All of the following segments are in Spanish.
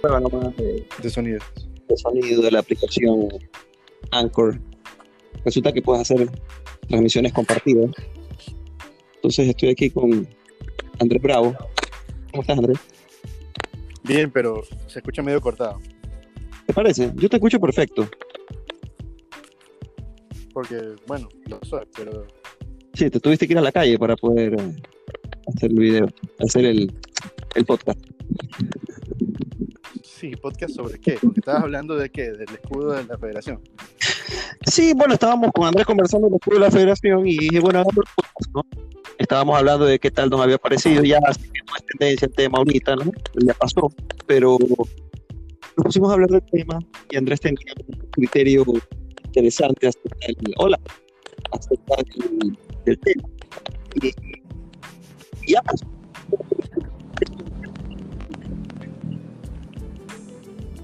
prueba nomás de, de sonido. de sonido de la aplicación Anchor. Resulta que puedes hacer transmisiones compartidas. Entonces estoy aquí con Andrés Bravo. ¿Cómo estás, Andrés? Bien, pero se escucha medio cortado. ¿Te parece? Yo te escucho perfecto. Porque, bueno, lo soy, pero Sí, te tuviste que ir a la calle para poder eh, hacer el video, hacer el, el podcast. Sí, podcast sobre qué? Porque estabas hablando de qué, del escudo de la federación. Sí, bueno, estábamos con Andrés conversando en el escudo de la federación y dije, bueno, ¿no? Estábamos hablando de qué tal nos había parecido, ya así que no es tendencia el tema ahorita, ¿no? Ya pasó, pero nos pusimos a hablar del tema y Andrés tenía un criterio interesante acerca del, hola, acerca del, del tema. Y, y ya pasó.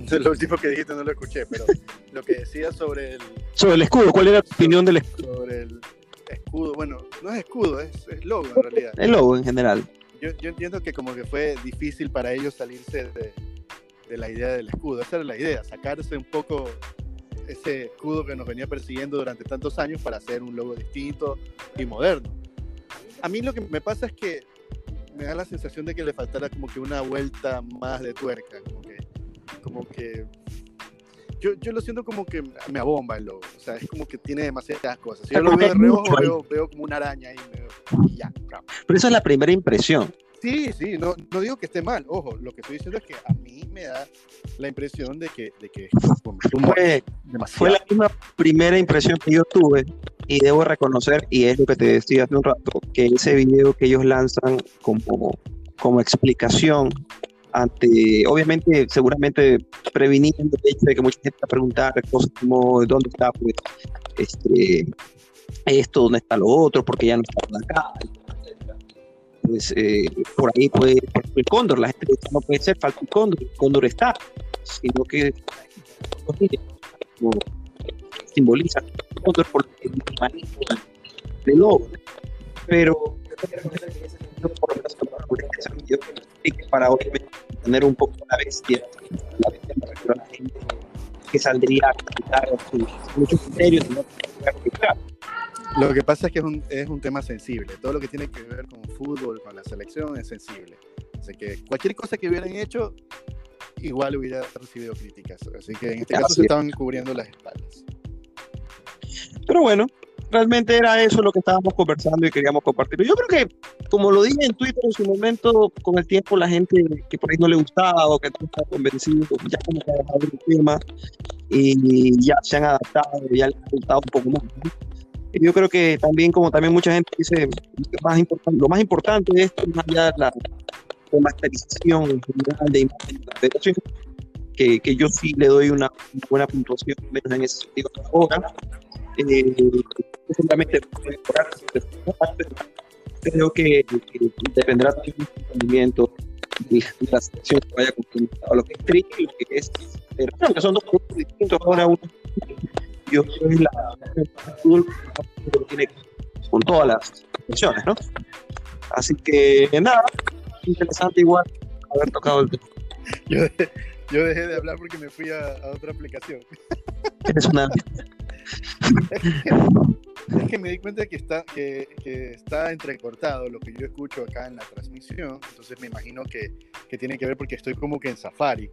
Lo último que dijiste no lo escuché, pero lo que decías sobre el, Sobre el escudo, ¿cuál era tu opinión del escudo? sobre el escudo, bueno, no es escudo, es, es logo en realidad. El logo en general. Yo, yo entiendo que como que fue difícil para ellos salirse de, de la idea del escudo. Esa era la idea, sacarse un poco ese escudo que nos venía persiguiendo durante tantos años para hacer un logo distinto y moderno. A mí lo que me pasa es que me da la sensación de que le faltara como que una vuelta más de tuerca, como que, yo, yo lo siento como que me abomba el logo, o sea, es como que tiene demasiadas cosas. Si yo lo veo de reojo, veo, veo como una araña ahí medio- y ya. Pero esa es la primera impresión. Sí, sí, no, no digo que esté mal, ojo, lo que estoy diciendo es que a mí me da la impresión de que, de que Fue, fue la misma primera impresión que yo tuve y debo reconocer, y es lo que te decía hace un rato, que ese video que ellos lanzan como, como explicación ante, obviamente, seguramente previniendo el hecho de que mucha gente va a preguntar cosas como dónde está pues, este, esto, dónde está lo otro, porque ya no está por acá. Pues eh, por ahí puede, el cóndor, la gente no puede ser, falta el cóndor, el cóndor está, sino que como simboliza el cóndor por el manejo del lobo, pero lo menos por que explique para obviamente tener un poco la bestia, la bestia me refiero a la gente que saldría a criticar muchos criterios y no a criticar. Lo que pasa es que es un, es un tema sensible. Todo lo que tiene que ver con fútbol, con la selección, es sensible. Así que cualquier cosa que hubieran hecho, igual hubiera recibido críticas. Así que en este caso se es. estaban cubriendo las espaldas. Pero bueno, realmente era eso lo que estábamos conversando y queríamos compartir. Yo creo que, como lo dije en Twitter en su momento, con el tiempo la gente que por ahí no le gustaba o que no estaba convencido, ya como que ha dejado el tema y ya se han adaptado, ya les ha gustado un poco más. Y yo creo que también, como también mucha gente dice, lo más importante, lo más importante esto, más allá la remasterización en general de imagen que, que yo sí le doy una buena puntuación, menos en ese sentido ahora. Eh, seguramente creo que, que dependerá también del rendimiento y de la selección que vaya complementado lo que es tri y lo que es que son dos productos distintos ahora uno yo que la fútbol que tiene con todas las selecciones ¿no? así que nada interesante igual haber tocado el tema Yo, dejé- yo dejé de hablar porque me fui a, a otra aplicación. es una Es que me di cuenta que está, que, que está entrecortado lo que yo escucho acá en la transmisión. Entonces me imagino que, que tiene que ver porque estoy como que en Safari.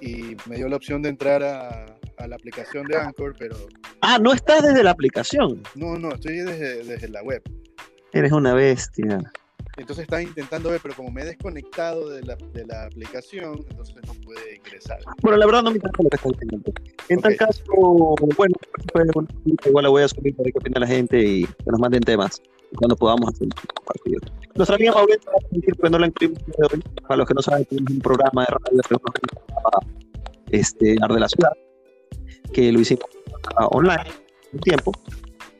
Y me dio la opción de entrar a, a la aplicación de Anchor, pero ah no estás desde la aplicación no, no, estoy desde, desde la web. eres una bestia Entonces estaba intentando ver, pero como me he desconectado de la, de la aplicación, entonces no pude ingresar. Bueno, la verdad no me interesa lo que estás diciendo. En tal caso, bueno, pues, igual la voy a subir para ver qué opina la gente y que nos manden temas cuando podamos hacer un partido. Nuestra amiga Mauricio va a permitir que no la incluimos. Para los que no saben, tenemos un programa de radio que nos este, Ar de la Ciudad, que lo hicimos ah, online un tiempo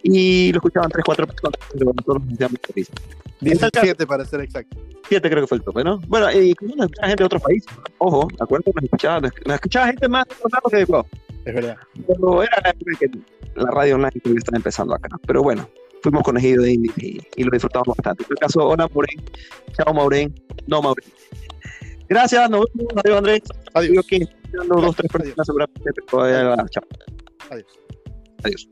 y lo escuchaban tres, cuatro personas, pero nosotros nos hacíamos felices. En tal caso- 17 para ser exacto. Siete creo que fue el tope, ¿no? Bueno, y nos escuchaba gente de otros países. Ojo, acuérdate, nos escuchaba, nos escuchaba gente más de que de Ecuador. Es verdad. Pero era la época que la radio online que estaba empezando acá. Pero bueno, fuimos conejillos de Indy y, y lo disfrutamos bastante. En el caso, hola Maureen, chao Maureen, no Maureen. Gracias, nos vemos. Adiós, Andrés. Adiós. Que dos, tres personas seguramente. Adiós. Adiós. Adiós.